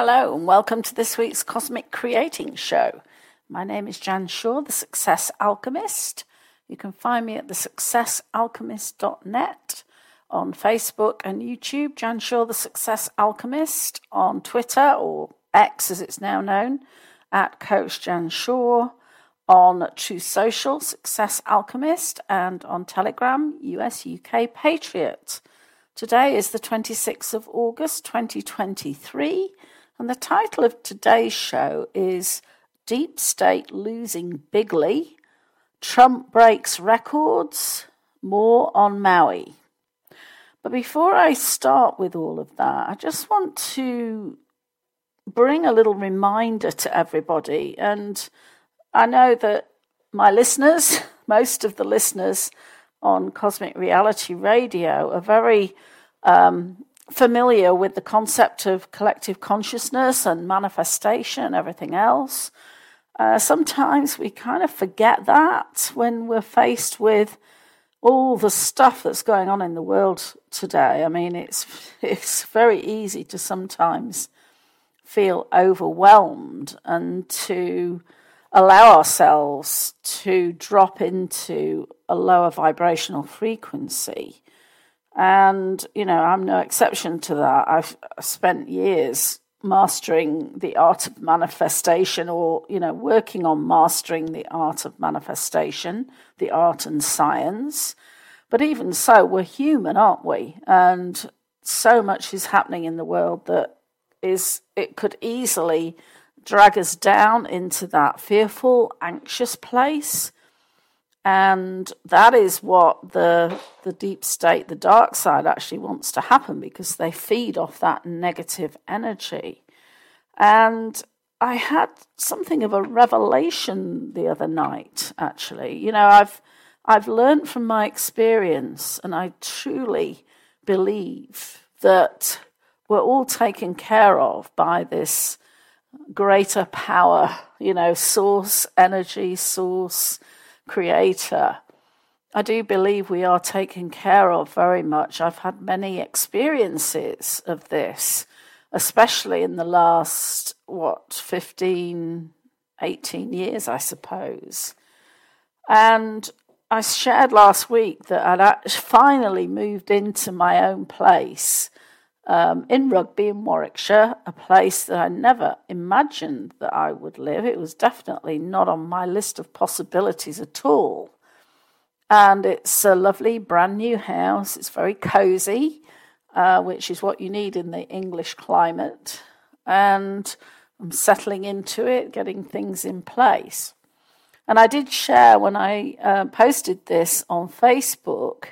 Hello, and welcome to this week's Cosmic Creating Show. My name is Jan Shaw, the Success Alchemist. You can find me at thesuccessalchemist.net on Facebook and YouTube, Jan Shaw, the Success Alchemist, on Twitter or X as it's now known, at Coach Jan Shaw, on Truth Social, Success Alchemist, and on Telegram, US UK Patriot. Today is the 26th of August 2023, and the title of today's show is Deep State Losing Bigly, Trump Breaks Records, More on Maui. But before I start with all of that, I just want to bring a little reminder to everybody. And I know that my listeners, most of the listeners on Cosmic Reality Radio, are very um, familiar with the concept of collective consciousness and manifestation and everything else. Uh, sometimes we kind of forget that when we're faced with all the stuff that's going on in the world today. I mean, it's it's very easy to sometimes feel overwhelmed and to allow ourselves to drop into a lower vibrational frequency. And, you know, I'm no exception to that. I've spent years mastering the art of manifestation or, you know, working on mastering the art of manifestation, the art and science. But even so, we're human, aren't we? And so much is happening in the world that is, it could easily drag us down into that fearful, anxious place and that is what the the deep state, the dark side, actually wants to happen because they feed off that negative energy. And I had something of a revelation the other night, actually. You know, I've I've learned from my experience, and I truly believe that we're all taken care of by this greater power, you know, source, energy, source creator. I do believe we are taken care of very much. I've had many experiences of this, especially in the last, what, 15, 18 years, I suppose. And I shared last week that I'd finally moved into my own place um, in Rugby in Warwickshire, a place that I never imagined that I would live. It was definitely not on my list of possibilities at all. And it's a lovely brand new house. It's very cozy, uh, which is what you need in the English climate. And I'm settling into it, getting things in place. And I did share when I uh, posted this on Facebook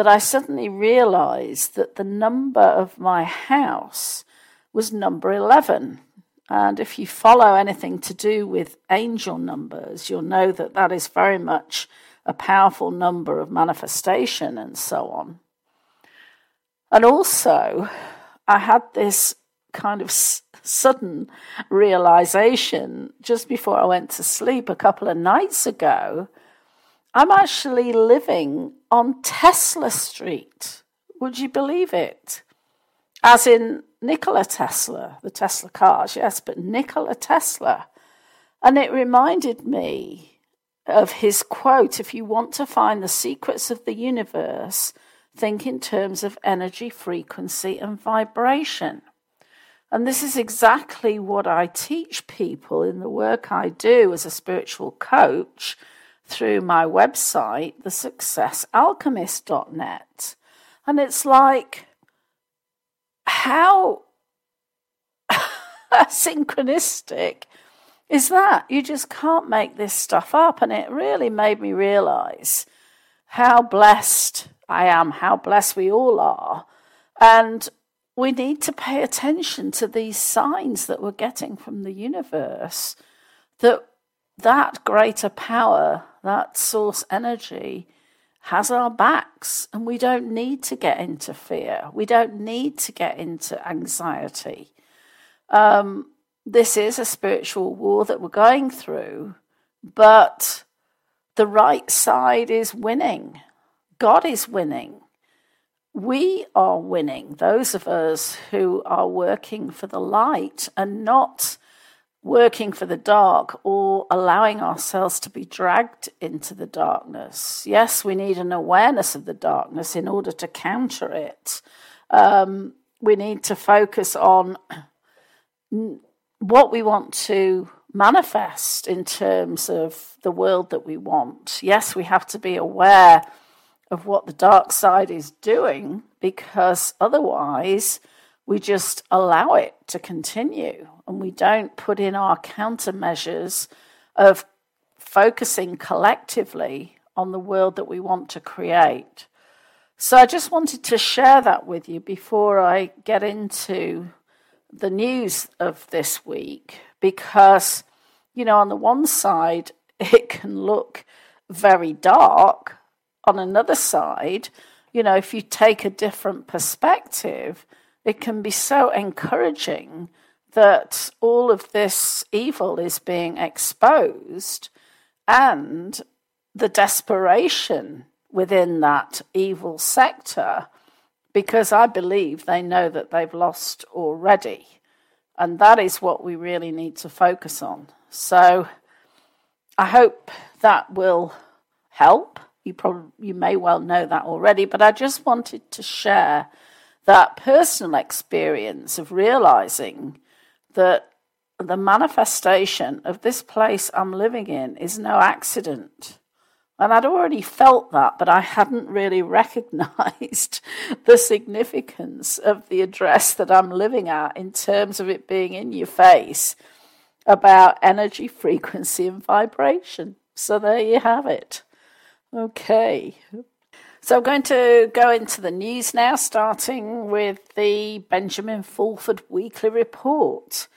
that I suddenly realized that the number of my house was number 11. And if you follow anything to do with angel numbers, you'll know that that is very much a powerful number of manifestation and so on. And also, I had this kind of s- sudden realization just before I went to sleep a couple of nights ago I'm actually living on Tesla Street. Would you believe it? As in Nikola Tesla, the Tesla cars, yes, but Nikola Tesla. And it reminded me of his quote if you want to find the secrets of the universe, think in terms of energy, frequency, and vibration. And this is exactly what I teach people in the work I do as a spiritual coach through my website, thesuccessalchemist.net. And it's like, how synchronistic is that? You just can't make this stuff up. And it really made me realize how blessed I am, how blessed we all are. And we need to pay attention to these signs that we're getting from the universe that that greater power, that source energy, has our backs, and we don't need to get into fear. We don't need to get into anxiety. Um, this is a spiritual war that we're going through, but the right side is winning. God is winning. We are winning, those of us who are working for the light and not working for the dark or allowing ourselves to be dragged into the darkness. Yes, we need an awareness of the darkness in order to counter it. Um, we need to focus on what we want to manifest in terms of the world that we want. Yes, we have to be aware of what the dark side is doing because otherwise we just allow it to continue and we don't put in our countermeasures of focusing collectively on the world that we want to create. So I just wanted to share that with you before I get into the news of this week because, you know, on the one side, it can look very dark. On another side, you know, if you take a different perspective, it can be so encouraging that all of this evil is being exposed and the desperation within that evil sector because I believe they know that they've lost already. And that is what we really need to focus on. So I hope that will help. You probably you may well know that already, but I just wanted to share that personal experience of realizing that the manifestation of this place I'm living in is no accident. And I'd already felt that, but I hadn't really recognized the significance of the address that I'm living at in terms of it being in your face about energy, frequency, and vibration. So there you have it. Okay. So I'm going to go into the news now, starting with the Benjamin Fulford Weekly Report.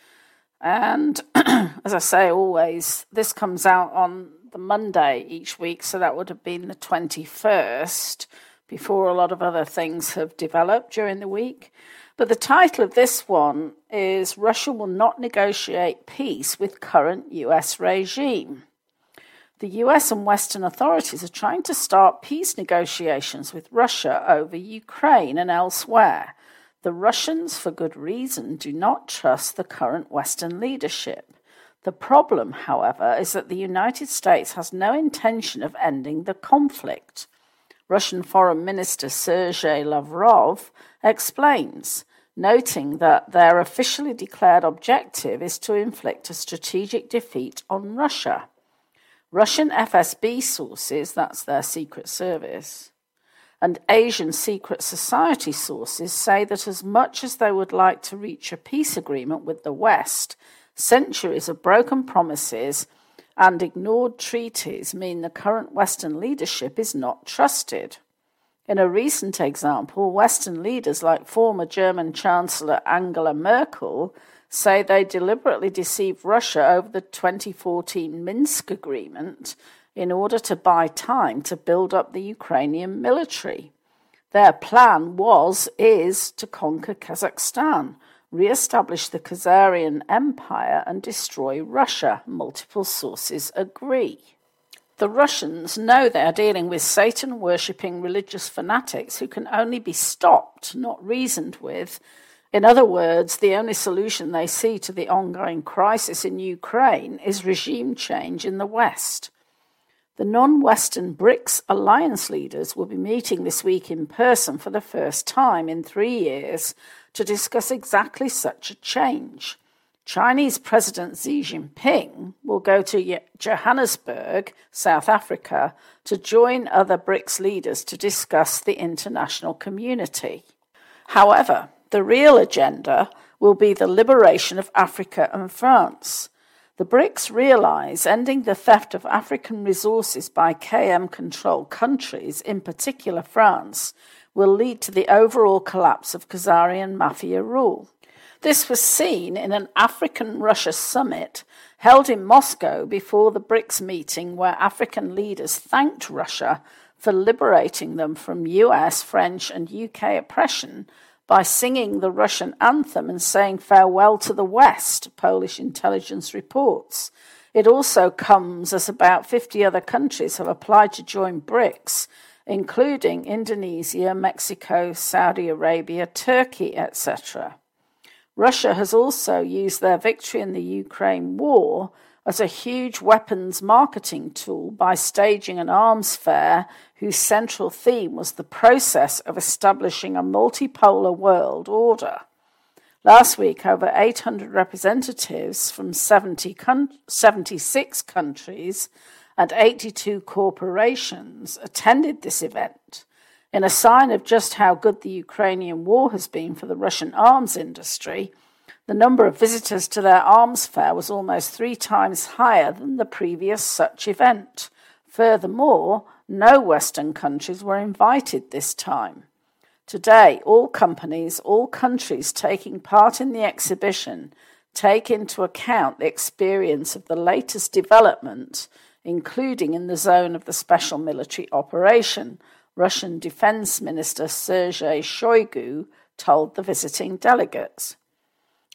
And as I say always, this comes out on the Monday each week, so that would have been the 21st before a lot of other things have developed during the week. But the title of this one is Russia Will Not Negotiate Peace with Current US Regime. The US and Western authorities are trying to start peace negotiations with Russia over Ukraine and elsewhere. The Russians, for good reason, do not trust the current Western leadership. The problem, however, is that the United States has no intention of ending the conflict. Russian Foreign Minister Sergei Lavrov explains, noting that their officially declared objective is to inflict a strategic defeat on Russia. Russian FSB sources, that's their secret service, and Asian secret society sources say that as much as they would like to reach a peace agreement with the West, Centuries of broken promises and ignored treaties mean the current Western leadership is not trusted. In a recent example, Western leaders like former German Chancellor Angela Merkel say they deliberately deceived Russia over the 2014 Minsk agreement in order to buy time to build up the Ukrainian military. Their plan was, is, to conquer Kazakhstan, re-establish the Khazarian Empire and destroy Russia. Multiple sources agree. The Russians know they are dealing with Satan worshipping religious fanatics who can only be stopped, not reasoned with. In other words, the only solution they see to the ongoing crisis in Ukraine is regime change in the West. The non Western BRICS alliance leaders will be meeting this week in person for the first time in three years to discuss exactly such a change. Chinese President Xi Jinping will go to Johannesburg, South Africa, to join other BRICS leaders to discuss the international community. However, the real agenda will be the liberation of Africa and France. The BRICS realise ending the theft of African resources by KM controlled countries, in particular France, will lead to the overall collapse of Khazarian mafia rule. This was seen in an African Russia summit held in Moscow before the BRICS meeting, where African leaders thanked Russia for liberating them from US, French, and UK oppression by singing the Russian anthem and saying farewell to the West, Polish intelligence reports. It also comes as about 50 other countries have applied to join BRICS, including Indonesia, Mexico, Saudi Arabia, Turkey, etc. Russia has also used their victory in the Ukraine war as a huge weapons marketing tool by staging an arms fair whose central theme was the process of establishing a multipolar world order. Last week, over 800 representatives from 70 76 countries and 82 corporations attended this event in a sign of just how good the Ukrainian war has been for the Russian arms industry, the number of visitors to their arms fair was almost three times higher than the previous such event. Furthermore, no Western countries were invited this time. Today, all companies, all countries taking part in the exhibition take into account the experience of the latest development, including in the zone of the special military operation, Russian Defense Minister Sergei Shoigu told the visiting delegates.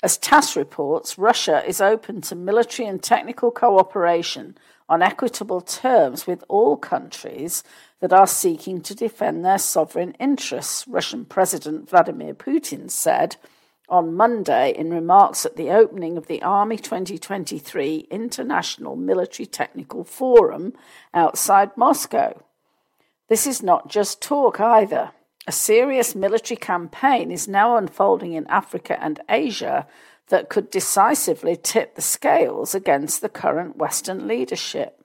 As TASS reports, Russia is open to military and technical cooperation on equitable terms with all countries that are seeking to defend their sovereign interests, Russian President Vladimir Putin said on Monday in remarks at the opening of the Army 2023 International Military Technical Forum outside Moscow. This is not just talk either. A serious military campaign is now unfolding in Africa and Asia that could decisively tip the scales against the current Western leadership.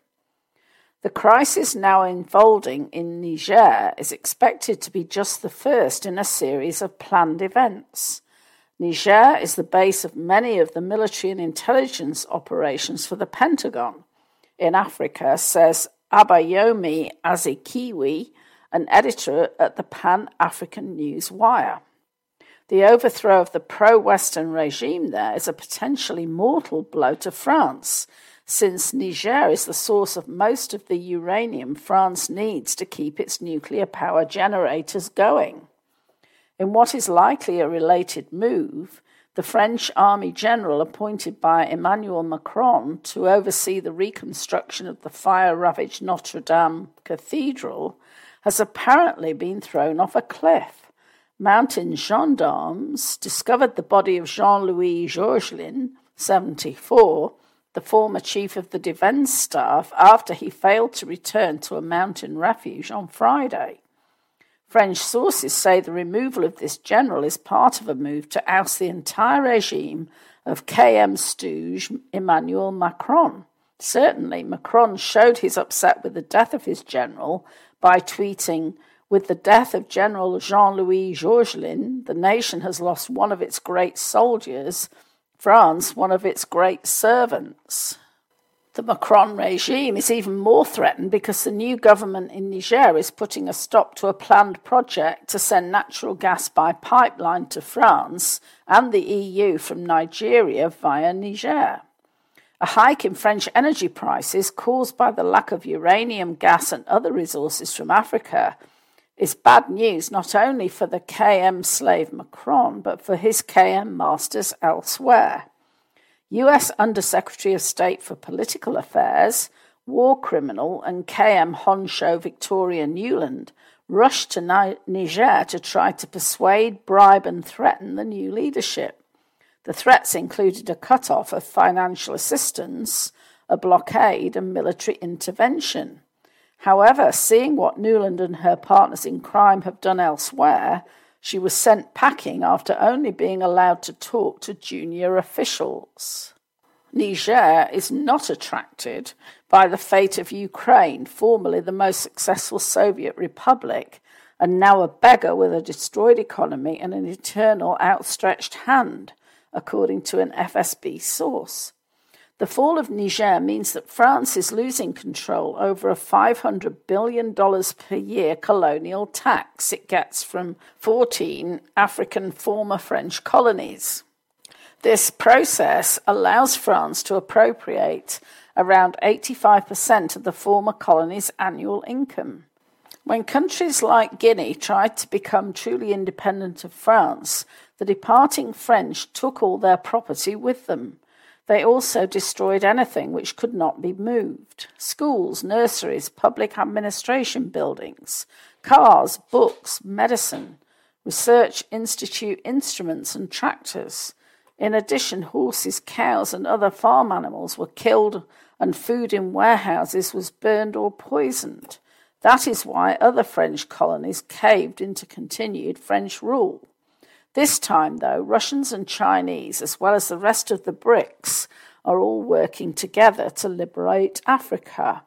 The crisis now unfolding in Niger is expected to be just the first in a series of planned events. Niger is the base of many of the military and intelligence operations for the Pentagon in Africa, says Abayomi Azikiwe, an editor at the Pan African News Wire. The overthrow of the pro Western regime there is a potentially mortal blow to France, since Niger is the source of most of the uranium France needs to keep its nuclear power generators going. In what is likely a related move, the French army general appointed by Emmanuel Macron to oversee the reconstruction of the fire ravaged Notre Dame Cathedral has apparently been thrown off a cliff. Mountain gendarmes discovered the body of Jean Louis Georgelin, 74, the former chief of the defense staff, after he failed to return to a mountain refuge on Friday. French sources say the removal of this general is part of a move to oust the entire regime of KM stooge Emmanuel Macron. Certainly, Macron showed his upset with the death of his general by tweeting, With the death of General Jean Louis Georgelin, the nation has lost one of its great soldiers, France, one of its great servants. The Macron regime is even more threatened because the new government in Niger is putting a stop to a planned project to send natural gas by pipeline to France and the EU from Nigeria via Niger. A hike in French energy prices caused by the lack of uranium, gas, and other resources from Africa is bad news not only for the KM slave Macron, but for his KM masters elsewhere. US Undersecretary of State for Political Affairs, war criminal, and KM honcho Victoria Nuland rushed to Niger to try to persuade, bribe, and threaten the new leadership. The threats included a cut-off of financial assistance, a blockade, and military intervention. However, seeing what Nuland and her partners in crime have done elsewhere, she was sent packing after only being allowed to talk to junior officials. Niger is not attracted by the fate of Ukraine, formerly the most successful Soviet republic, and now a beggar with a destroyed economy and an eternal outstretched hand, according to an FSB source. The fall of Niger means that France is losing control over a $500 billion per year colonial tax it gets from 14 African former French colonies. This process allows France to appropriate around 85% of the former colony's annual income. When countries like Guinea tried to become truly independent of France, the departing French took all their property with them. They also destroyed anything which could not be moved schools, nurseries, public administration buildings, cars, books, medicine, research institute instruments, and tractors. In addition, horses, cows, and other farm animals were killed, and food in warehouses was burned or poisoned. That is why other French colonies caved into continued French rule. This time, though, Russians and Chinese, as well as the rest of the BRICS, are all working together to liberate Africa.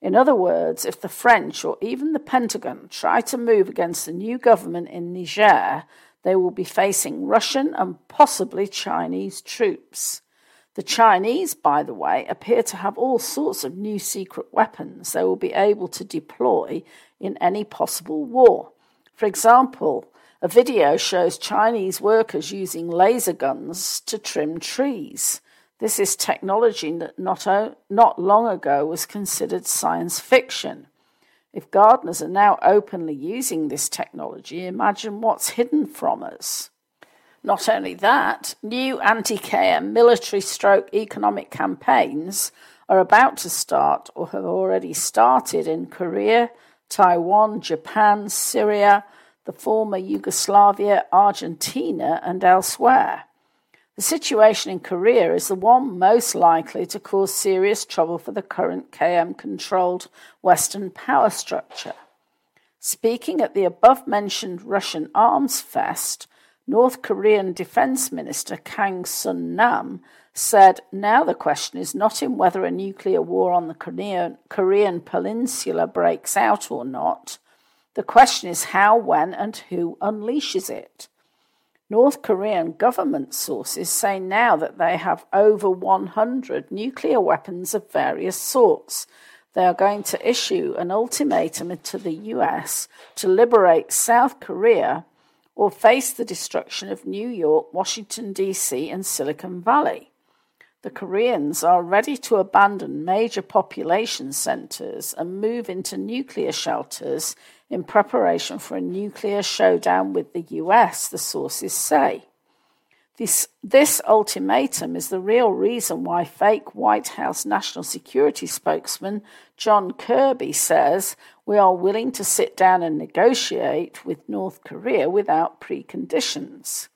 In other words, if the French or even the Pentagon try to move against the new government in Niger, they will be facing Russian and possibly Chinese troops. The Chinese, by the way, appear to have all sorts of new secret weapons they will be able to deploy in any possible war. For example, a video shows Chinese workers using laser guns to trim trees. This is technology that not, not long ago was considered science fiction. If gardeners are now openly using this technology, imagine what's hidden from us. Not only that, new anti KM military stroke economic campaigns are about to start or have already started in Korea, Taiwan, Japan, Syria, the former Yugoslavia, Argentina, and elsewhere. The situation in Korea is the one most likely to cause serious trouble for the current KM controlled Western power structure. Speaking at the above mentioned Russian Arms Fest, North Korean Defense Minister Kang Sun Nam said, Now the question is not in whether a nuclear war on the Korean, Korean peninsula breaks out or not, the question is how, when, and who unleashes it. North Korean government sources say now that they have over 100 nuclear weapons of various sorts. They are going to issue an ultimatum to the US to liberate South Korea or face the destruction of New York, Washington, D.C., and Silicon Valley. The Koreans are ready to abandon major population centers and move into nuclear shelters in preparation for a nuclear showdown with the US, the sources say. This, this ultimatum is the real reason why fake White House national security spokesman John Kirby says we are willing to sit down and negotiate with North Korea without preconditions.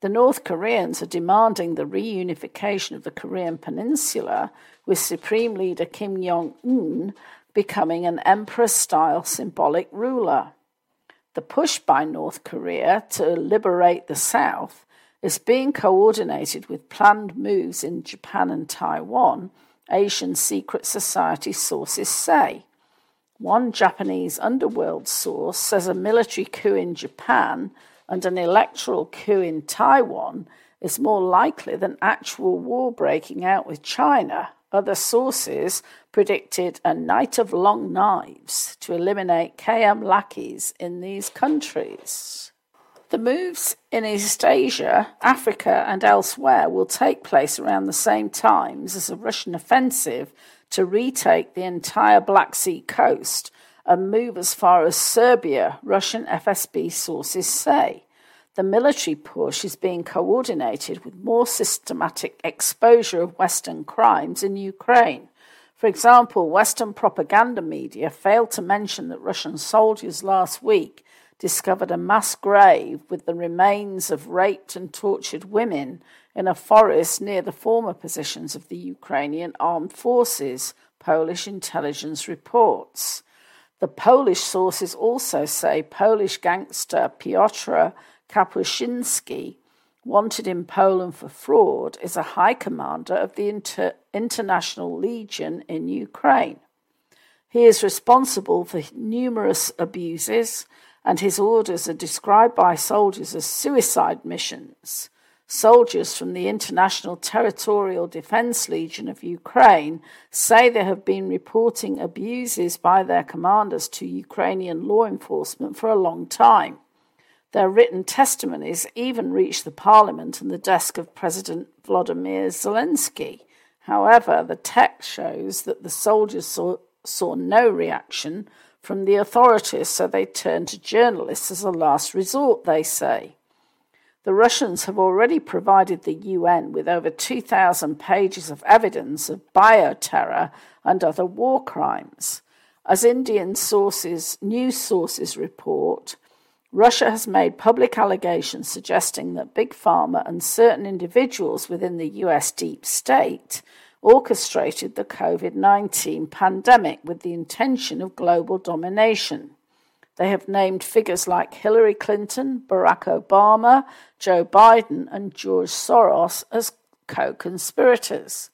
The North Koreans are demanding the reunification of the Korean Peninsula, with Supreme Leader Kim Jong un becoming an emperor style symbolic ruler. The push by North Korea to liberate the South is being coordinated with planned moves in Japan and Taiwan, Asian secret society sources say. One Japanese underworld source says a military coup in Japan and an electoral coup in Taiwan is more likely than actual war breaking out with China other sources predicted a night of long knives to eliminate KM lackeys in these countries. The moves in East Asia, Africa, and elsewhere will take place around the same times as a Russian offensive to retake the entire Black Sea coast and move as far as Serbia, Russian FSB sources say. The military push is being coordinated with more systematic exposure of Western crimes in Ukraine. For example, Western propaganda media failed to mention that Russian soldiers last week discovered a mass grave with the remains of raped and tortured women in a forest near the former positions of the Ukrainian armed forces, Polish intelligence reports. The Polish sources also say Polish gangster Piotr Kapuscinski, wanted in Poland for fraud, is a high commander of the Inter- International Legion in Ukraine. He is responsible for numerous abuses, and his orders are described by soldiers as suicide missions. Soldiers from the International Territorial Defense Legion of Ukraine say they have been reporting abuses by their commanders to Ukrainian law enforcement for a long time. Their written testimonies even reached the parliament and the desk of President Vladimir Zelensky. However, the text shows that the soldiers saw, saw no reaction from the authorities, so they turned to journalists as a last resort, they say. The Russians have already provided the UN with over 2,000 pages of evidence of bioterror and other war crimes. As Indian sources, news sources report, Russia has made public allegations suggesting that Big Pharma and certain individuals within the US deep state orchestrated the COVID 19 pandemic with the intention of global domination. They have named figures like Hillary Clinton, Barack Obama, Joe Biden, and George Soros as co conspirators.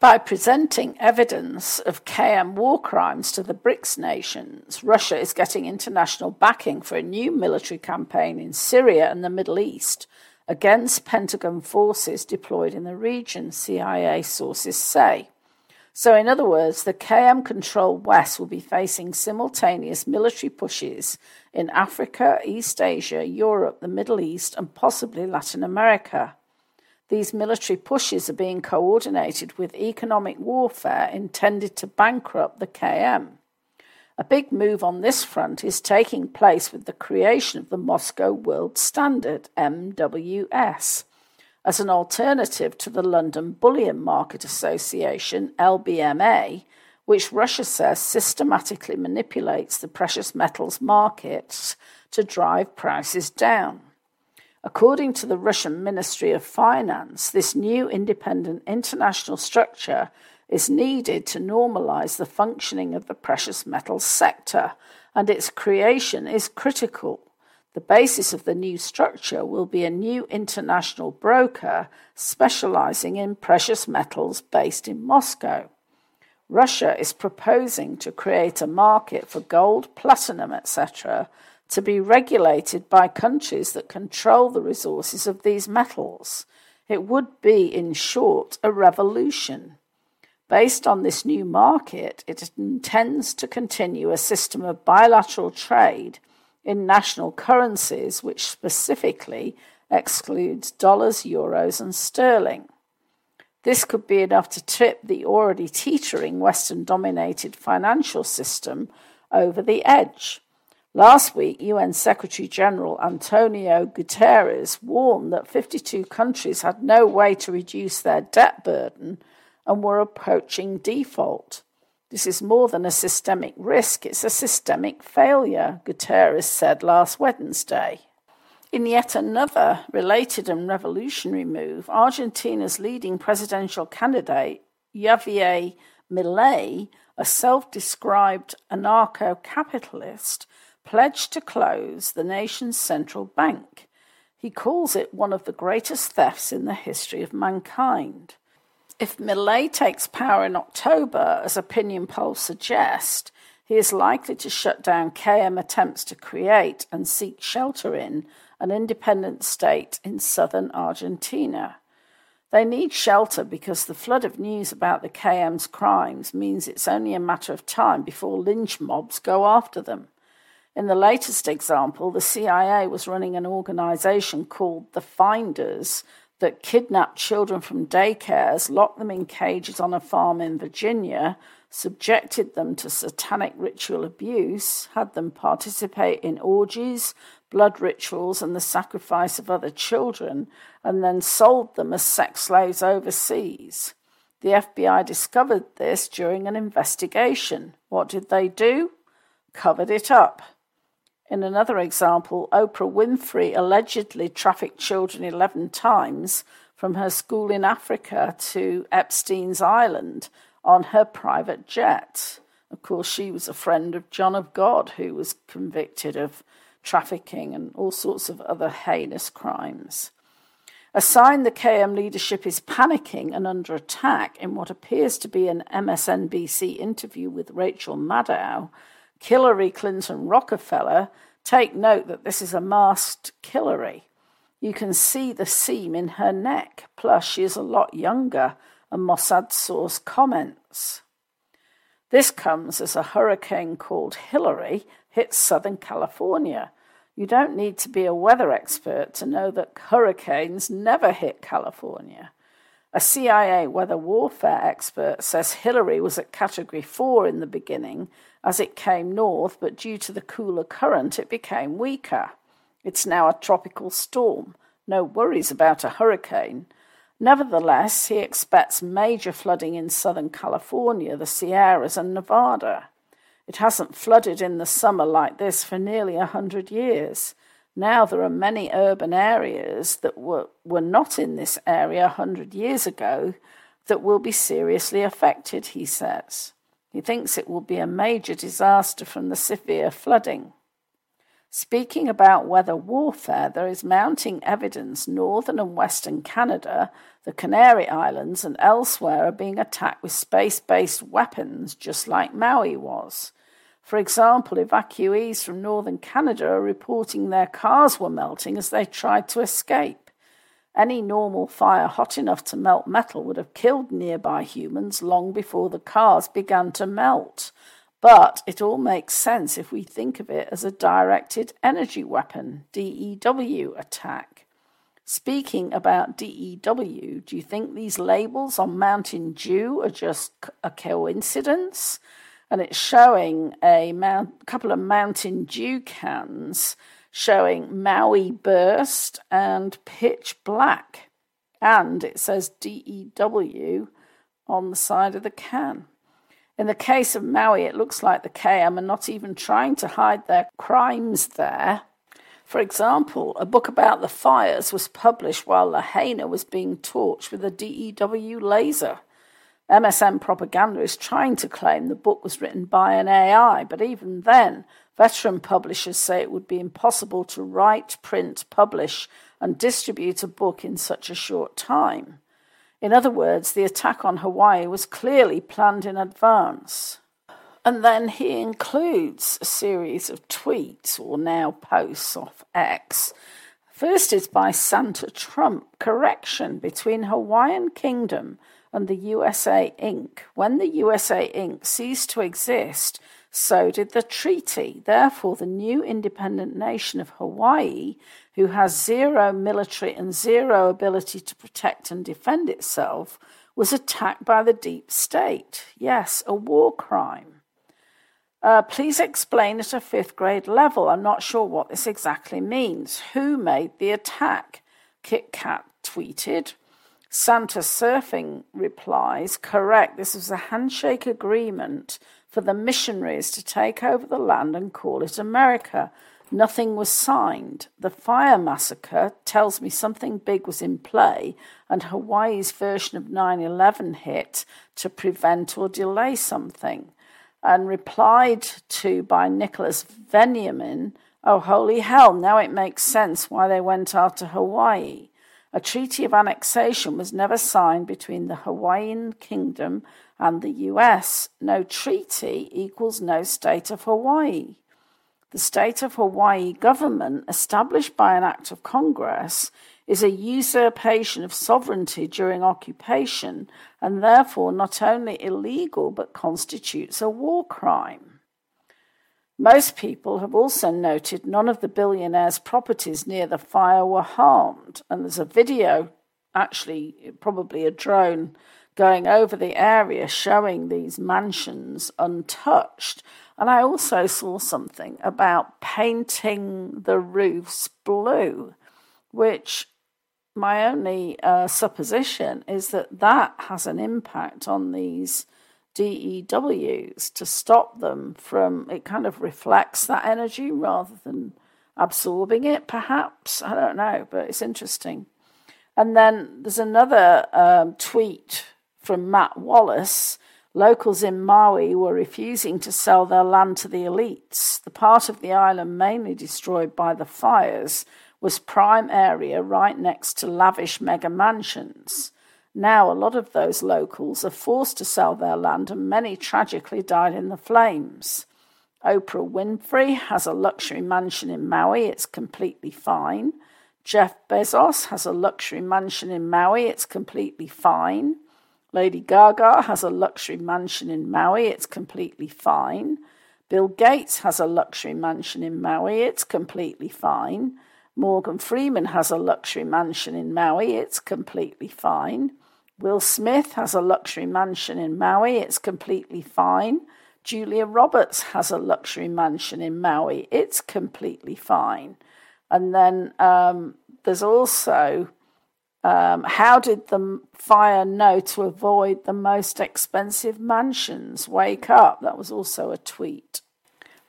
By presenting evidence of KM war crimes to the BRICS nations, Russia is getting international backing for a new military campaign in Syria and the Middle East against Pentagon forces deployed in the region, CIA sources say. So, in other words, the KM controlled West will be facing simultaneous military pushes in Africa, East Asia, Europe, the Middle East, and possibly Latin America. These military pushes are being coordinated with economic warfare intended to bankrupt the KM. A big move on this front is taking place with the creation of the Moscow World Standard, MWS as an alternative to the London Bullion Market Association, LBMA, which Russia says systematically manipulates the precious metals markets to drive prices down. According to the Russian Ministry of Finance, this new independent international structure is needed to normalize the functioning of the precious metals sector, and its creation is critical. The basis of the new structure will be a new international broker specializing in precious metals based in Moscow. Russia is proposing to create a market for gold, platinum, etc., to be regulated by countries that control the resources of these metals. It would be, in short, a revolution. Based on this new market, it intends to continue a system of bilateral trade in national currencies, which specifically excludes dollars, euros, and sterling. This could be enough to tip the already teetering Western dominated financial system over the edge. Last week, UN Secretary General Antonio Guterres warned that 52 countries had no way to reduce their debt burden and were approaching default. This is more than a systemic risk, it's a systemic failure, Guterres said last Wednesday. In yet another related and revolutionary move, Argentina's leading presidential candidate, Javier Milei, a self described anarcho capitalist, pledged to close the nation's central bank. He calls it one of the greatest thefts in the history of mankind. If Milei takes power in October, as opinion polls suggest, he is likely to shut down KM attempts to create and seek shelter in an independent state in southern Argentina. They need shelter because the flood of news about the KM's crimes means it's only a matter of time before lynch mobs go after them. In the latest example, the CIA was running an organization called the Finders that kidnapped children from daycares, locked them in cages on a farm in Virginia, subjected them to satanic ritual abuse, had them participate in orgies, blood rituals, and the sacrifice of other children, and then sold them as sex slaves overseas. The FBI discovered this during an investigation. What did they do? Covered it up. In another example, Oprah Winfrey allegedly trafficked children 11 times from her school in Africa to Epstein's Island on her private jet. Of course, she was a friend of John of God, who was convicted of trafficking and all sorts of other heinous crimes. A sign the KM leadership is panicking and under attack in what appears to be an MSNBC interview with Rachel Maddow Hillary Clinton Rockefeller, take note that this is a masked Hillary. You can see the seam in her neck, plus she is a lot younger, a Mossad source comments. This comes as a hurricane called Hillary hits Southern California. You don't need to be a weather expert to know that hurricanes never hit California. A CIA weather warfare expert says Hillary was at category 4 in the beginning as it came north, but due to the cooler current, it became weaker. It's now a tropical storm. No worries about a hurricane. Nevertheless, he expects major flooding in Southern California, the Sierras, and Nevada. It hasn't flooded in the summer like this for nearly a hundred years. Now there are many urban areas that were, were not in this area a hundred years ago that will be seriously affected, he says. He thinks it will be a major disaster from the severe flooding. Speaking about weather warfare, there is mounting evidence northern and western Canada, the Canary Islands, and elsewhere are being attacked with space based weapons, just like Maui was. For example, evacuees from northern Canada are reporting their cars were melting as they tried to escape. Any normal fire hot enough to melt metal would have killed nearby humans long before the cars began to melt. But it all makes sense if we think of it as a directed energy weapon, DEW attack. Speaking about DEW, do you think these labels on Mountain Dew are just a coincidence? And it's showing a mount, couple of Mountain Dew cans showing Maui Burst and Pitch Black. And it says DEW on the side of the can. In the case of Maui, it looks like the KM are not even trying to hide their crimes there. For example, a book about the fires was published while Lahaina was being torched with a DEW laser. MSM propaganda is trying to claim the book was written by an AI, but even then, veteran publishers say it would be impossible to write, print, publish, and distribute a book in such a short time. In other words, the attack on Hawaii was clearly planned in advance. And then he includes a series of tweets, or now posts, off X. First is by Santa Trump correction between Hawaiian Kingdom and the USA Inc. When the USA Inc. ceased to exist, so did the treaty. Therefore, the new independent nation of Hawaii, who has zero military and zero ability to protect and defend itself, was attacked by the deep state. Yes, a war crime. Uh, please explain at a fifth grade level. I'm not sure what this exactly means. Who made the attack? Kit Kat tweeted. Santa Surfing replies, correct, this was a handshake agreement for the missionaries to take over the land and call it America. Nothing was signed. The fire massacre tells me something big was in play, and Hawaii's version of 9 11 hit to prevent or delay something. And replied to by Nicholas Veniamin, Oh, holy hell, now it makes sense why they went after Hawaii. A treaty of annexation was never signed between the Hawaiian Kingdom and the US. No treaty equals no state of Hawaii. The state of Hawaii government, established by an act of Congress, is a usurpation of sovereignty during occupation and therefore not only illegal but constitutes a war crime. Most people have also noted none of the billionaire's properties near the fire were harmed, and there's a video, actually, probably a drone, going over the area showing these mansions untouched. And I also saw something about painting the roofs blue, which my only uh, supposition is that that has an impact on these DEWs to stop them from, it kind of reflects that energy rather than absorbing it, perhaps. I don't know, but it's interesting. And then there's another um, tweet from Matt Wallace. Locals in Maui were refusing to sell their land to the elites. The part of the island mainly destroyed by the fires was prime area right next to lavish mega mansions. Now, a lot of those locals are forced to sell their land, and many tragically died in the flames. Oprah Winfrey has a luxury mansion in Maui. It's completely fine. Jeff Bezos has a luxury mansion in Maui. It's completely fine. Lady Gaga has a luxury mansion in Maui. It's completely fine. Bill Gates has a luxury mansion in Maui. It's completely fine. Morgan Freeman has a luxury mansion in Maui. It's completely fine. Will Smith has a luxury mansion in Maui. It's completely fine. Julia Roberts has a luxury mansion in Maui. It's completely fine. And then um, there's also um, how did the fire know to avoid the most expensive mansions? Wake up. That was also a tweet.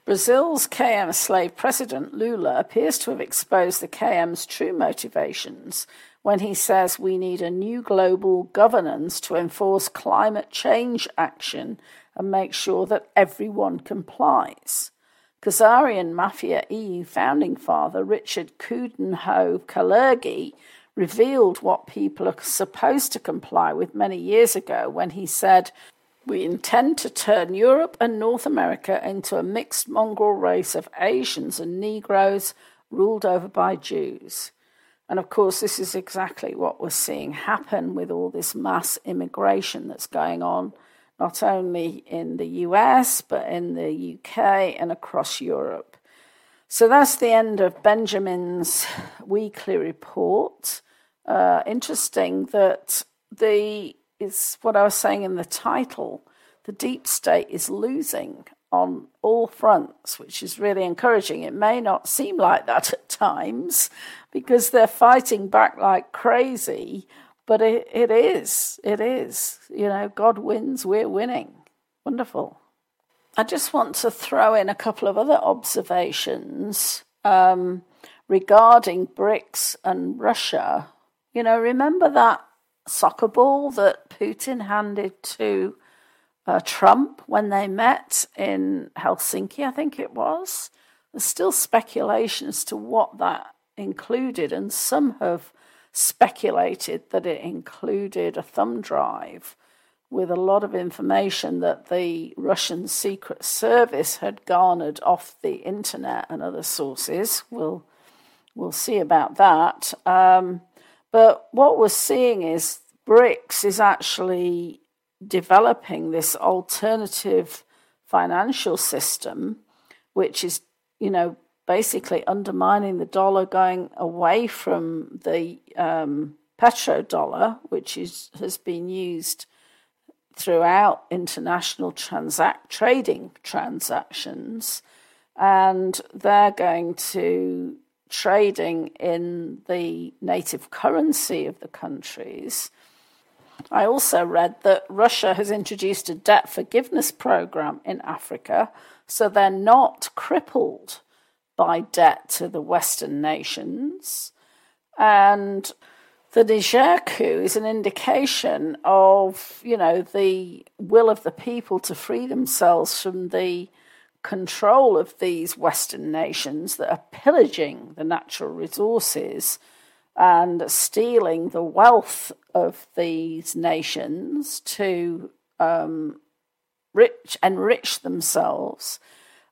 Brazil's KM slave president Lula appears to have exposed the KM's true motivations when he says we need a new global governance to enforce climate change action and make sure that everyone complies. Khazarian Mafia EU founding father Richard Coudenhove Kalergi revealed what people are supposed to comply with many years ago when he said, We intend to turn Europe and North America into a mixed mongrel race of Asians and Negroes ruled over by Jews. And of course, this is exactly what we're seeing happen with all this mass immigration that's going on, not only in the US, but in the UK and across Europe. So that's the end of Benjamin's weekly report uh, interesting that the is what I was saying in the title. The deep state is losing on all fronts, which is really encouraging. It may not seem like that at times because they're fighting back like crazy, but it, it is. It is. You know, God wins, we're winning. Wonderful. I just want to throw in a couple of other observations um, regarding BRICS and Russia you know, remember that soccer ball that Putin handed to uh, Trump when they met in Helsinki, I think it was? There's still speculation as to what that included, and some have speculated that it included a thumb drive with a lot of information that the Russian Secret Service had garnered off the internet and other sources. We'll we'll see about that. Um, but what we're seeing is BRICS is actually developing this alternative financial system, which is, you know, basically undermining the dollar, going away from the um, petrodollar, which is has been used throughout international transact trading transactions, and they're going to trading in the native currency of the countries. I also read that Russia has introduced a debt forgiveness program in Africa, so they're not crippled by debt to the Western nations. And the Niger coup is an indication of, you know, the will of the people to free themselves from the control of these Western nations that are pillaging the natural resources and stealing the wealth of these nations to um, rich enrich themselves.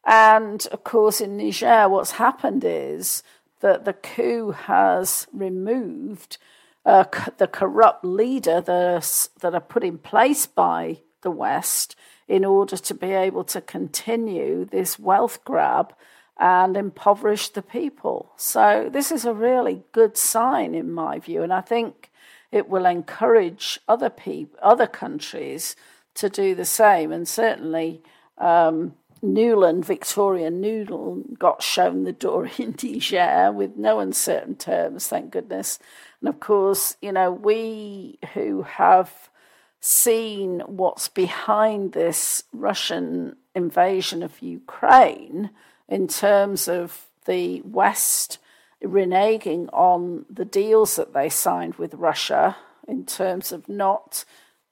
And of course, in Niger, what's happened is that the coup has removed uh, the corrupt leader that, that are put in place by the West in order to be able to continue this wealth grab and impoverish the people. So, this is a really good sign, in my view, and I think it will encourage other people, other countries to do the same. And certainly, um, Nuland, Victoria Nuland, got shown the door in Niger with no uncertain terms, thank goodness. And of course, you know, we who have seen what's behind this Russian invasion of Ukraine in terms of the West reneging on the deals that they signed with Russia in terms of not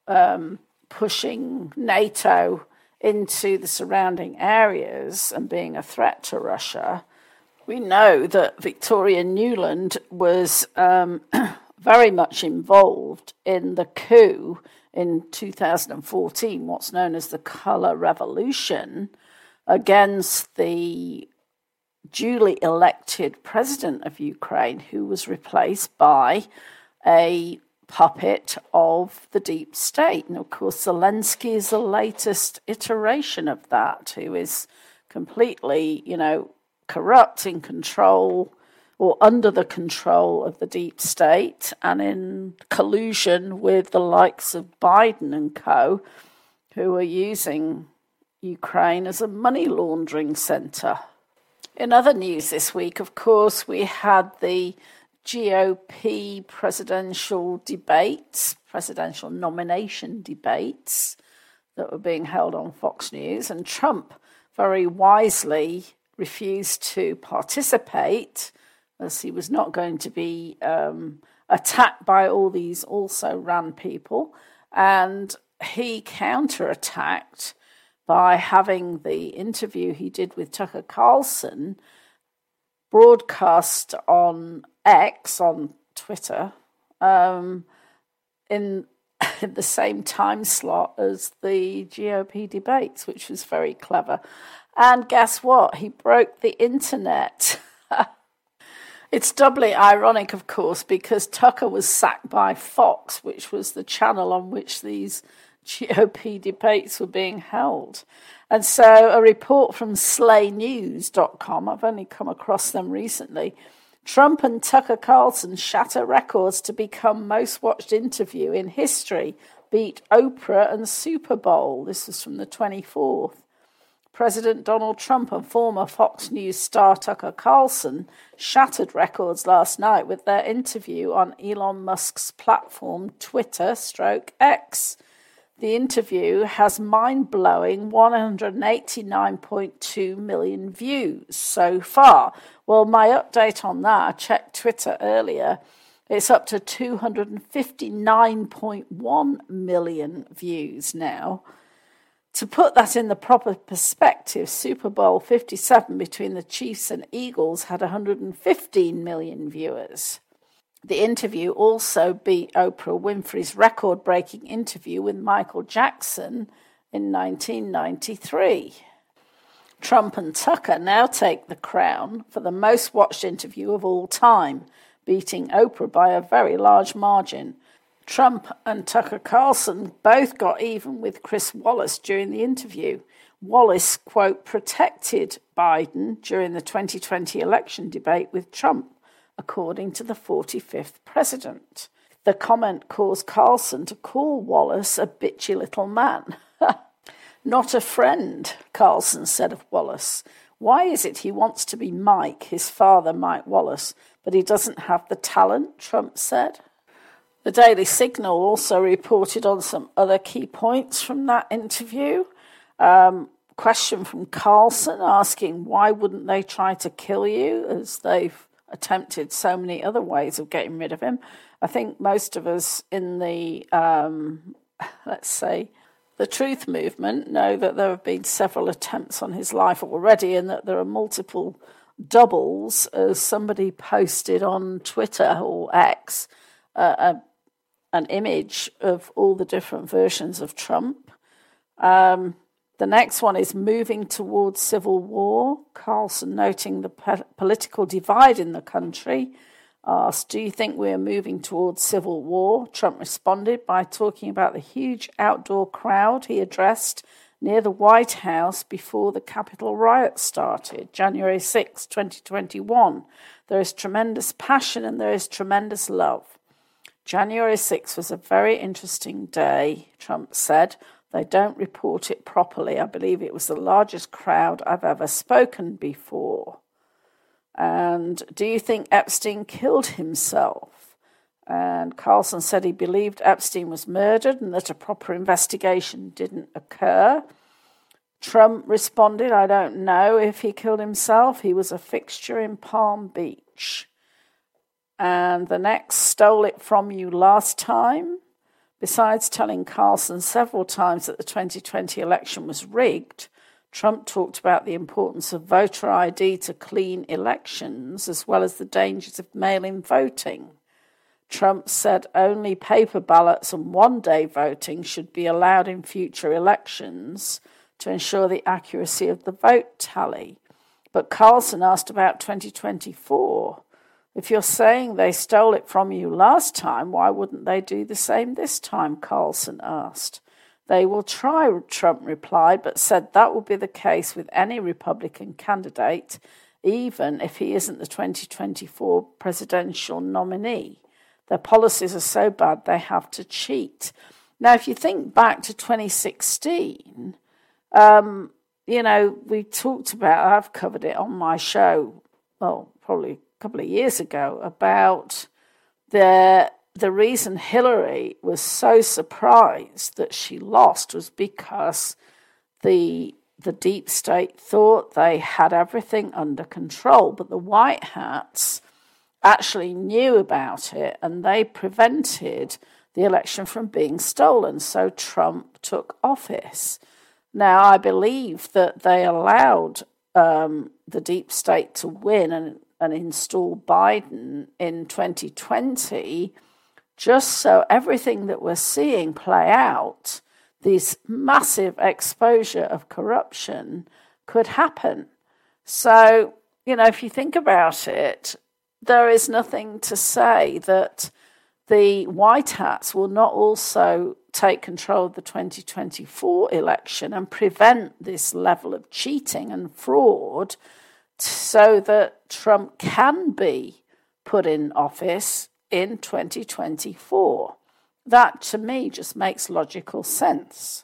um, pushing NATO into the surrounding areas and being a threat to Russia. We know that Victoria Nuland was um, very much involved in the coup in 2014 what's known as the Colour Revolution against the duly elected president of Ukraine who was replaced by a puppet of the deep state. And of course, Zelensky is the latest iteration of that, who is completely, you know, corrupt, in control, or under the control of the deep state and in collusion with the likes of Biden and co, who are using Ukraine as a money laundering centre. In other news this week, of course, we had the GOP presidential debates, presidential nomination debates that were being held on Fox News, and Trump very wisely refused to participate as he was not going to be um, attacked by all these also ran people. And he counterattacked by having the interview he did with Tucker Carlson broadcast on X, on Twitter, um, in, in the same time slot as the GOP debates, which was very clever. And guess what? He broke the internet. It's doubly ironic, of course, because Tucker was sacked by Fox, which was the channel on which these GOP debates were being held. And so a report from slaynews.com, I've only come across them recently, Trump and Tucker Carlson shatter records to become most watched interview in history, beat Oprah and Super Bowl. This was from the 24th. President Donald Trump and former Fox News star Tucker Carlson shattered records last night with their interview on Elon Musk's platform Twitter stroke X. The interview has mind blowing 189.2 million views so far. Well, my update on that, I checked Twitter earlier, it's up to 259.1 million views now. To put that in the proper perspective, Super Bowl 57 between the Chiefs and Eagles had 115 million viewers. The interview also beat Oprah Winfrey's record breaking interview with Michael Jackson in 1993. Trump and Tucker now take the crown for the most watched interview of all time, beating Oprah by a very large margin. Trump and Tucker Carlson both got even with Chris Wallace during the interview. Wallace, quote, protected Biden during the 2020 election debate with Trump, according to the 45th president. The comment caused Carlson to call Wallace a bitchy little man. Not a friend, Carlson said of Wallace. Why is it he wants to be Mike, his father, Mike Wallace, but he doesn't have the talent? Trump said. The Daily Signal also reported on some other key points from that interview. Um, question from Carlson asking why wouldn't they try to kill you as they've attempted so many other ways of getting rid of him. I think most of us in the, um, let's say, the truth movement know that there have been several attempts on his life already and that there are multiple doubles, as somebody posted on Twitter or X. Uh, an image of all the different versions of Trump. Um, the next one is moving towards civil war. Carlson, noting the po- political divide in the country, asked, Do you think we're moving towards civil war? Trump responded by talking about the huge outdoor crowd he addressed near the White House before the Capitol riot started, January 6, 2021. There is tremendous passion and there is tremendous love. January 6 was a very interesting day, Trump said. They don't report it properly. I believe it was the largest crowd I've ever spoken before. And do you think Epstein killed himself? And Carlson said he believed Epstein was murdered and that a proper investigation didn't occur. Trump responded, I don't know if he killed himself. He was a fixture in Palm Beach and the next stole it from you last time. Besides telling Carlson several times that the 2020 election was rigged, Trump talked about the importance of voter ID to clean elections, as well as the dangers of mail in voting. Trump said only paper ballots and one day voting should be allowed in future elections to ensure the accuracy of the vote tally. But Carlson asked about 2024. If you're saying they stole it from you last time, why wouldn't they do the same this time? Carlson asked. They will try, Trump replied, but said that will be the case with any Republican candidate, even if he isn't the 2024 presidential nominee. Their policies are so bad they have to cheat. Now, if you think back to 2016, um, you know, we talked about, I've covered it on my show, well, probably couple of years ago about the the reason Hillary was so surprised that she lost was because the the deep state thought they had everything under control, but the white hats actually knew about it and they prevented the election from being stolen. So Trump took office. Now, I believe that they allowed um, the deep state to win and and install Biden in 2020 just so everything that we're seeing play out, this massive exposure of corruption, could happen. So, you know, if you think about it, there is nothing to say that the White Hats will not also take control of the 2024 election and prevent this level of cheating and fraud so that Trump can be put in office in 2024. That to me just makes logical sense.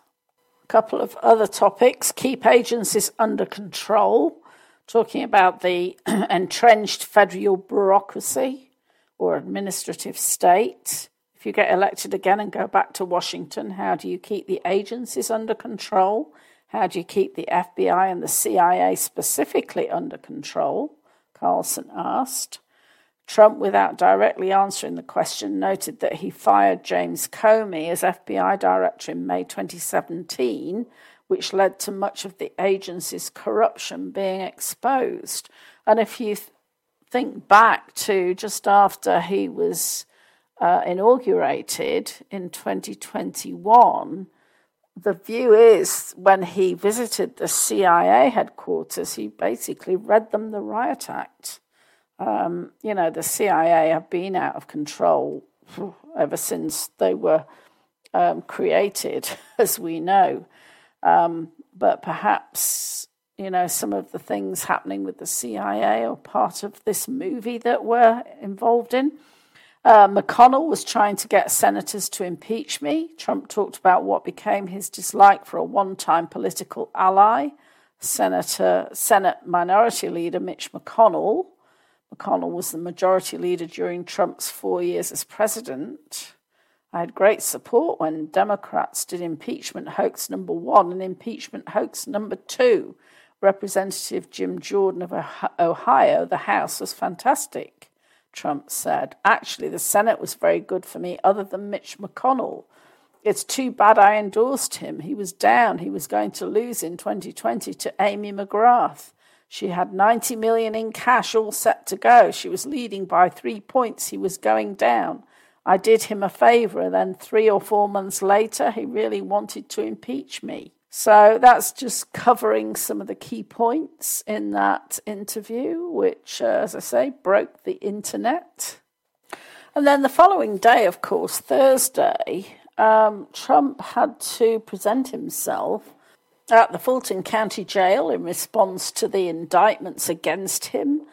A couple of other topics keep agencies under control, talking about the entrenched federal bureaucracy or administrative state. If you get elected again and go back to Washington, how do you keep the agencies under control? How do you keep the FBI and the CIA specifically under control? Carlson asked. Trump, without directly answering the question, noted that he fired James Comey as FBI director in May 2017, which led to much of the agency's corruption being exposed. And if you th- think back to just after he was uh, inaugurated in 2021, the view is when he visited the CIA headquarters, he basically read them the riot act. Um, you know, the CIA have been out of control ever since they were um, created, as we know. Um, but perhaps, you know, some of the things happening with the CIA are part of this movie that we're involved in. Uh, McConnell was trying to get senators to impeach me. Trump talked about what became his dislike for a one time political ally, Senator, Senate Minority Leader Mitch McConnell. McConnell was the majority leader during Trump's four years as president. I had great support when Democrats did impeachment hoax number one and impeachment hoax number two. Representative Jim Jordan of Ohio, the House was fantastic. Trump said. Actually, the Senate was very good for me, other than Mitch McConnell. It's too bad I endorsed him. He was down. He was going to lose in 2020 to Amy McGrath. She had 90 million in cash all set to go. She was leading by three points. He was going down. I did him a favor, and then three or four months later, he really wanted to impeach me. So that's just covering some of the key points in that interview, which, uh, as I say, broke the internet. And then the following day, of course, Thursday, um, Trump had to present himself at the Fulton County Jail in response to the indictments against him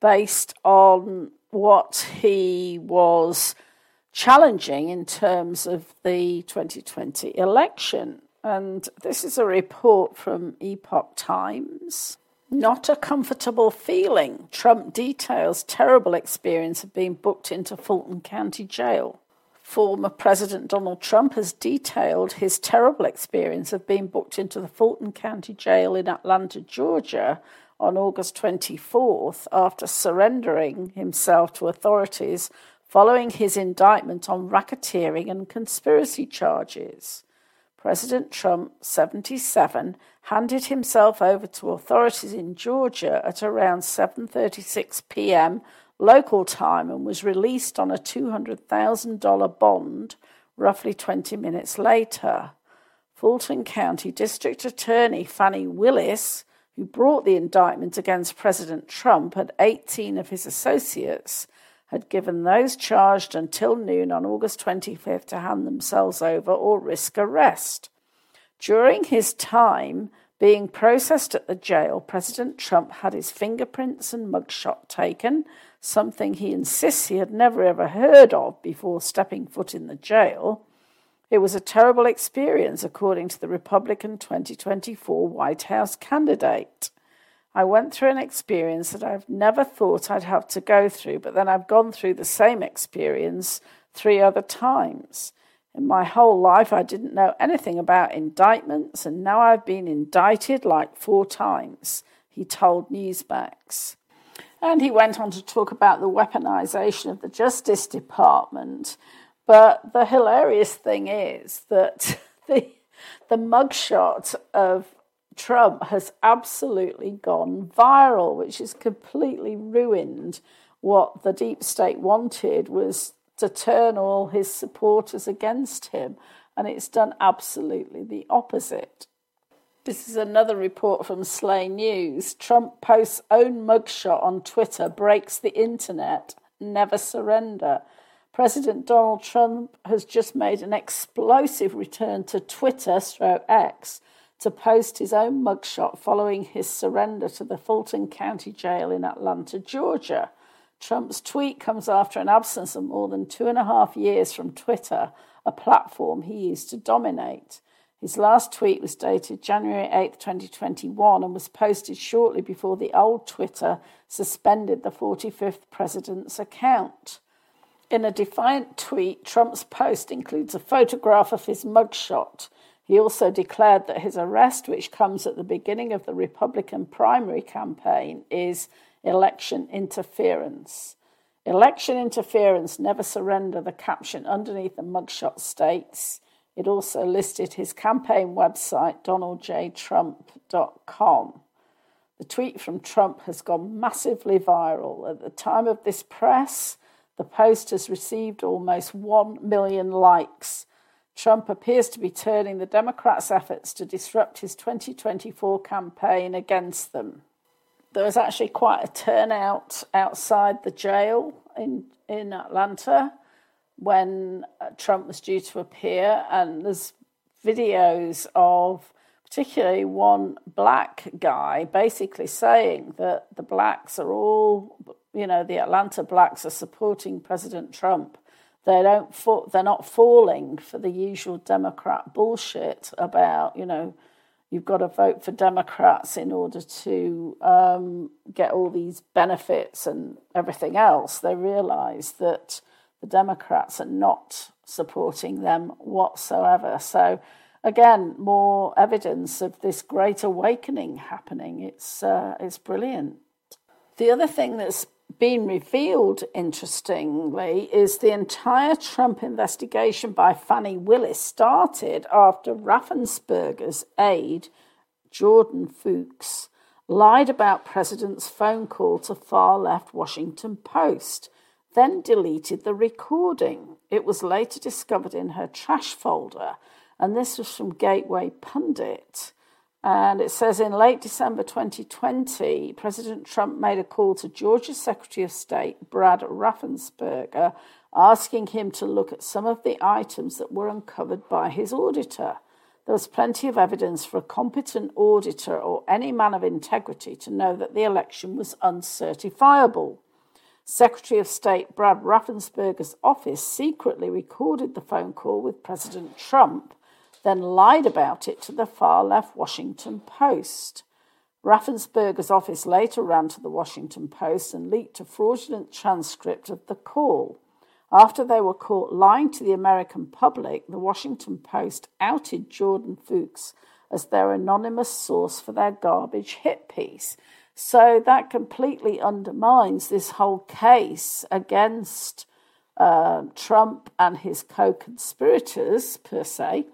based on what he was challenging in terms of the 2020 election. And this is a report from Epoch Times. Not a comfortable feeling. Trump details terrible experience of being booked into Fulton County Jail. Former President Donald Trump has detailed his terrible experience of being booked into the Fulton County Jail in Atlanta, Georgia on August 24th after surrendering himself to authorities following his indictment on racketeering and conspiracy charges. President Trump, 77, handed himself over to authorities in Georgia at around 7:36 p.m. local time and was released on a $200,000 bond roughly 20 minutes later. Fulton County District Attorney Fani Willis who brought the indictment against President Trump and 18 of his associates, had given those charged until noon on August 25th to hand themselves over or risk arrest. During his time being processed at the jail, President Trump had his fingerprints and mugshot taken, something he insists he had never ever heard of before stepping foot in the jail. It was a terrible experience, according to the Republican 2024 White House candidate. I went through an experience that I've never thought I'd have to go through, but then I've gone through the same experience three other times. In my whole life, I didn't know anything about indictments, and now I've been indicted like four times, he told Newsmax. And he went on to talk about the weaponization of the Justice Department. But the hilarious thing is that the, the mugshot of Trump has absolutely gone viral, which has completely ruined what the deep state wanted was to turn all his supporters against him, and it's done absolutely the opposite. This is another report from Slay News. Trump posts own mugshot on Twitter, breaks the internet, never surrender. President Donald Trump has just made an explosive return to Twitter, stroke X, to post his own mugshot following his surrender to the Fulton County Jail in Atlanta, Georgia. Trump's tweet comes after an absence of more than two and a half years from Twitter, a platform he used to dominate. His last tweet was dated January 8, 2021, and was posted shortly before the old Twitter suspended the 45th president's account. In a defiant tweet, Trump's post includes a photograph of his mugshot he also declared that his arrest, which comes at the beginning of the Republican primary campaign, is election interference. Election interference, never surrender, the caption underneath the mugshot states. It also listed his campaign website, donaldjtrump.com. The tweet from Trump has gone massively viral. At the time of this press, the post has received almost 1 million likes Trump appears to be turning the Democrats' efforts to disrupt his 2024 campaign against them. There was actually quite a turnout outside the jail in, in Atlanta when uh, Trump was due to appear, and there's videos of particularly one black guy basically saying that the blacks are all, you know, the Atlanta blacks are supporting President Trump they don't they're not falling for the usual Democrat bullshit about you know you've got to vote for Democrats in order to um, get all these benefits and everything else. They realise that the Democrats are not supporting them whatsoever. So again, more evidence of this great awakening happening. It's uh, it's brilliant. The other thing that's been revealed, interestingly, is the entire Trump investigation by Fani Willis started after Raffensperger's aide, Jordan Fuchs, lied about President's phone call to far left Washington Post, then deleted the recording. It was later discovered in her trash folder, and this was from Gateway Pundit. And it says in late December 2020, President Trump made a call to Georgia's Secretary of State, Brad Raffensperger, asking him to look at some of the items that were uncovered by his auditor. There was plenty of evidence for a competent auditor or any man of integrity to know that the election was uncertifiable. Secretary of State Brad Raffensperger's office secretly recorded the phone call with President Trump then lied about it to the far left Washington Post. Raffensperger's office later ran to the Washington Post and leaked a fraudulent transcript of the call. After they were caught lying to the American public, the Washington Post outed Jordan Fuchs as their anonymous source for their garbage hit piece. So that completely undermines this whole case against uh, Trump and his co conspirators, per se,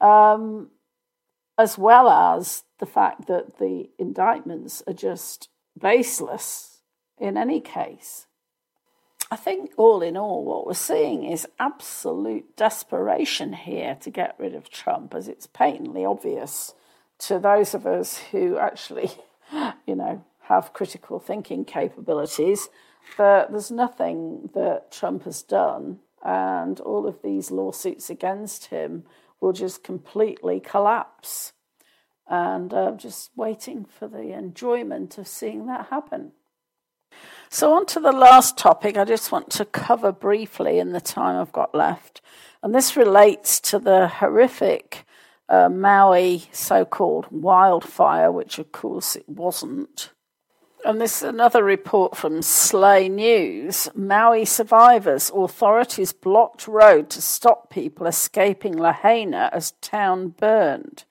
um, as well as the fact that the indictments are just baseless in any case. I think all in all, what we're seeing is absolute desperation here to get rid of Trump, as it's patently obvious to those of us who actually you know, have critical thinking capabilities. But there's nothing that Trump has done, and all of these lawsuits against him will just completely collapse. And I'm just waiting for the enjoyment of seeing that happen. So, on to the last topic, I just want to cover briefly in the time I've got left. And this relates to the horrific uh, Maui so called wildfire, which of course it wasn't. And this is another report from Slay News. Maui survivors. Authorities blocked road to stop people escaping Lahaina as town burned.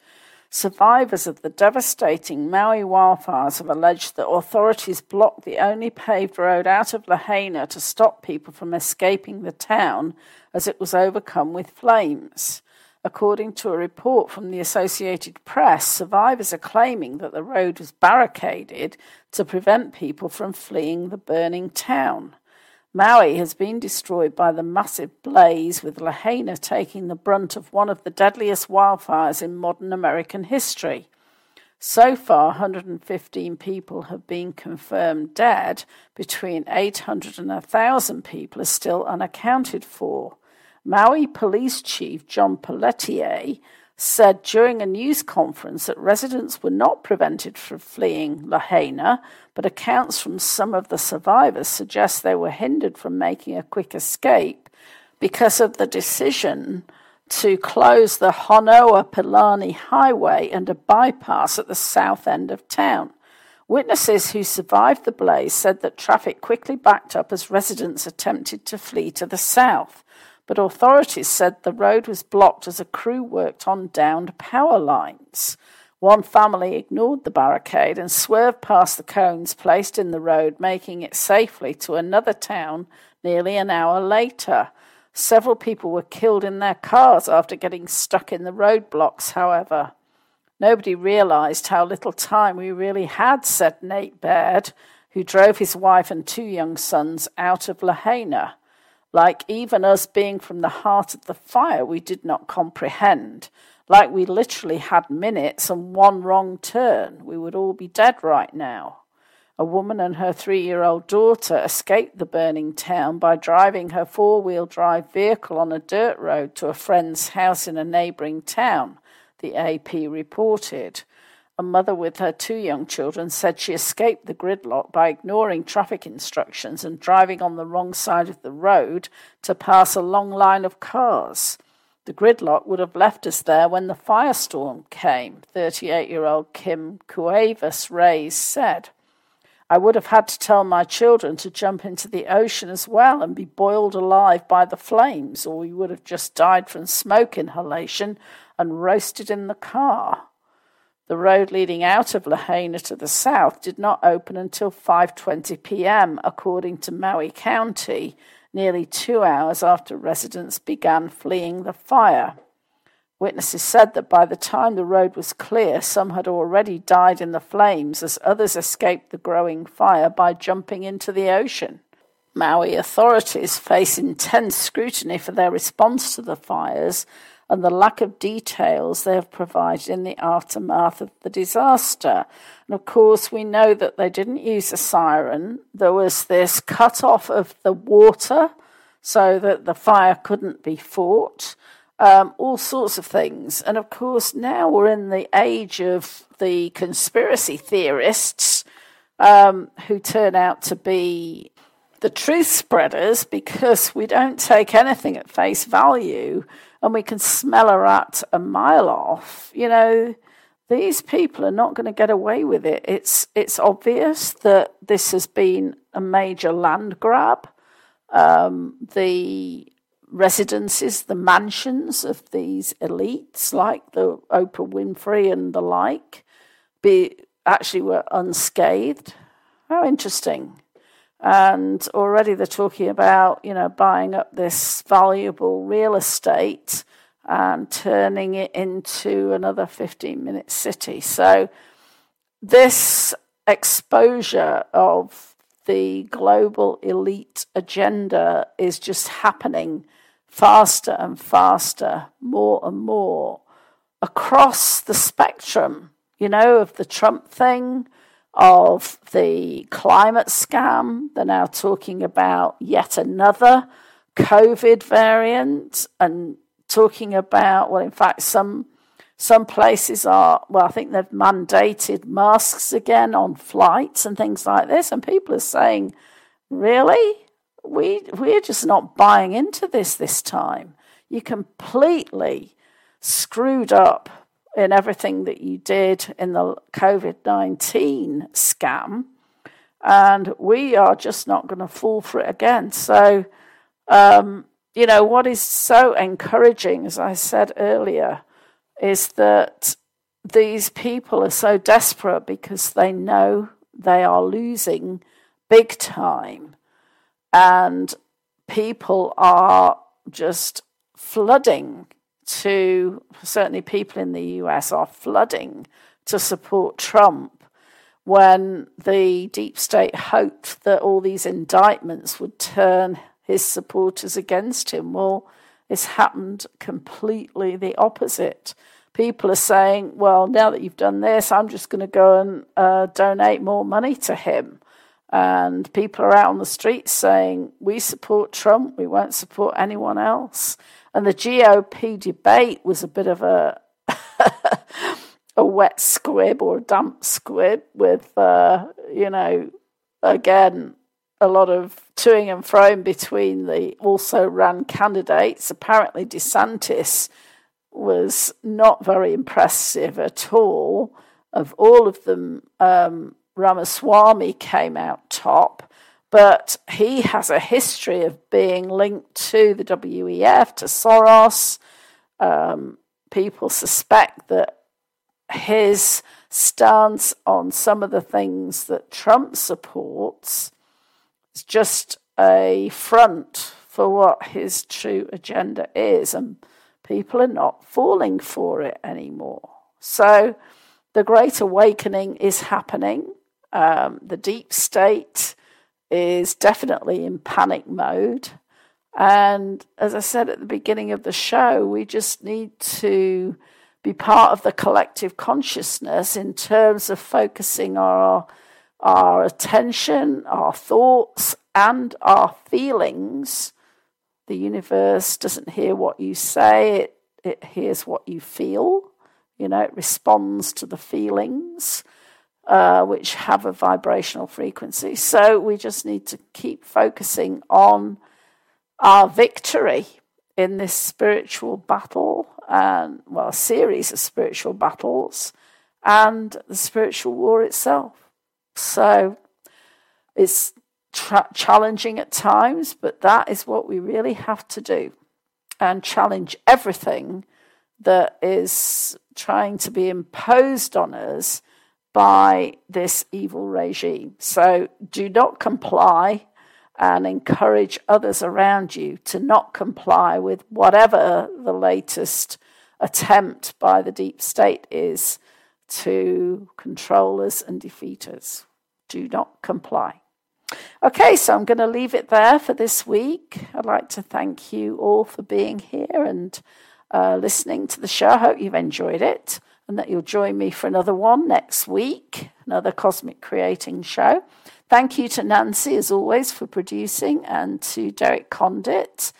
Survivors of the devastating Maui wildfires have alleged that authorities blocked the only paved road out of Lahaina to stop people from escaping the town as it was overcome with flames. According to a report from the Associated Press, survivors are claiming that the road was barricaded to prevent people from fleeing the burning town. Maui has been destroyed by the massive blaze, with Lahaina taking the brunt of one of the deadliest wildfires in modern American history. So far, 115 people have been confirmed dead. Between 800 and 1,000 people are still unaccounted for. Maui Police Chief John Pelletier said during a news conference that residents were not prevented from fleeing Lahaina, but accounts from some of the survivors suggest they were hindered from making a quick escape because of the decision to close the Honoapiilani Highway and a bypass at the south end of town. Witnesses who survived the blaze said that traffic quickly backed up as residents attempted to flee to the south but authorities said the road was blocked as a crew worked on downed power lines. One family ignored the barricade and swerved past the cones placed in the road, making it safely to another town nearly an hour later. Several people were killed in their cars after getting stuck in the roadblocks, however. Nobody realized how little time we really had, said Nate Baird, who drove his wife and two young sons out of Lahaina like even us being from the heart of the fire, we did not comprehend. Like we literally had minutes and one wrong turn, we would all be dead right now. A woman and her three year old daughter escaped the burning town by driving her four wheel drive vehicle on a dirt road to a friend's house in a neighbouring town, the AP reported. A mother with her two young children said she escaped the gridlock by ignoring traffic instructions and driving on the wrong side of the road to pass a long line of cars. The gridlock would have left us there when the firestorm came, 38 year old Kim Cuevas Reyes said. I would have had to tell my children to jump into the ocean as well and be boiled alive by the flames, or we would have just died from smoke inhalation and roasted in the car. The road leading out of Lahaina to the south did not open until 5:20 p.m. according to Maui County, nearly 2 hours after residents began fleeing the fire. Witnesses said that by the time the road was clear, some had already died in the flames as others escaped the growing fire by jumping into the ocean. Maui authorities face intense scrutiny for their response to the fires and the lack of details they have provided in the aftermath of the disaster. And of course, we know that they didn't use a siren. There was this cut off of the water so that the fire couldn't be fought. Um, all sorts of things. And of course, now we're in the age of the conspiracy theorists um, who turn out to be the truth spreaders because we don't take anything at face value and we can smell a rat a mile off, you know, these people are not going to get away with it. It's it's obvious that this has been a major land grab. Um, the residences, the mansions of these elites, like the Oprah Winfrey and the like, be actually were unscathed. How interesting and already they're talking about you know buying up this valuable real estate and turning it into another 15 minute city. So this exposure of the global elite agenda is just happening faster and faster more and more across the spectrum you know of the trump thing of the climate scam. They're now talking about yet another COVID variant and talking about, well, in fact, some some places are, well, I think they've mandated masks again on flights and things like this. And people are saying, really? We, we're just not buying into this this time. You completely screwed up in everything that you did in the COVID 19 scam. And we are just not going to fall for it again. So, um, you know, what is so encouraging, as I said earlier, is that these people are so desperate because they know they are losing big time. And people are just flooding to, certainly people in the US are flooding to support Trump when the deep state hoped that all these indictments would turn his supporters against him. Well, it's happened completely the opposite. People are saying, well, now that you've done this, I'm just going to go and uh, donate more money to him. And people are out on the streets saying, we support Trump, we won't support anyone else. And the GOP debate was a bit of a. a wet squib or a damp squib with, uh, you know, again, a lot of toing and froing between the also ran candidates. Apparently, DeSantis was not very impressive at all. Of all of them, um, Ramaswamy came out top, but he has a history of being linked to the WEF, to Soros. Um, people suspect that his stance on some of the things that Trump supports is just a front for what his true agenda is, and people are not falling for it anymore. So the Great Awakening is happening. Um, the deep state is definitely in panic mode. And as I said at the beginning of the show, we just need to be part of the collective consciousness in terms of focusing our our attention, our thoughts, and our feelings. The universe doesn't hear what you say, it, it hears what you feel. You know, it responds to the feelings, uh, which have a vibrational frequency. So we just need to keep focusing on our victory in this spiritual battle and, well, a series of spiritual battles and the spiritual war itself. So it's tra- challenging at times, but that is what we really have to do and challenge everything that is trying to be imposed on us by this evil regime. So do not comply and encourage others around you to not comply with whatever the latest attempt by the deep state is to control us and defeat us. Do not comply. Okay, so I'm going to leave it there for this week. I'd like to thank you all for being here and uh, listening to the show. I hope you've enjoyed it and that you'll join me for another one next week, another Cosmic Creating show. Thank you to Nancy, as always, for producing, and to Derek Condit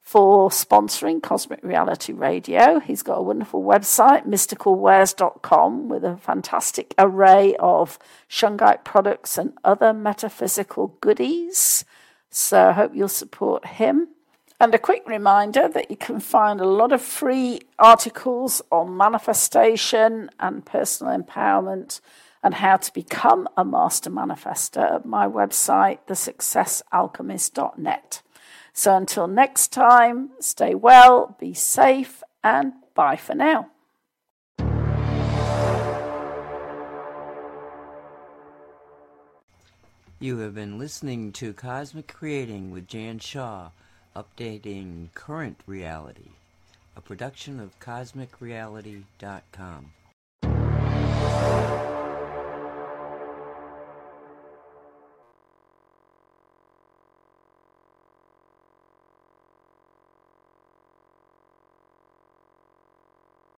for sponsoring Cosmic Reality Radio. He's got a wonderful website, mysticalwares.com, with a fantastic array of Shungite products and other metaphysical goodies. So I hope you'll support him. And a quick reminder that you can find a lot of free articles on manifestation and personal empowerment and how to become a master manifester at my website, thesuccessalchemist.net. So until next time, stay well, be safe, and bye for now. You have been listening to Cosmic Creating with Jan Shaw, updating current reality, a production of CosmicReality.com.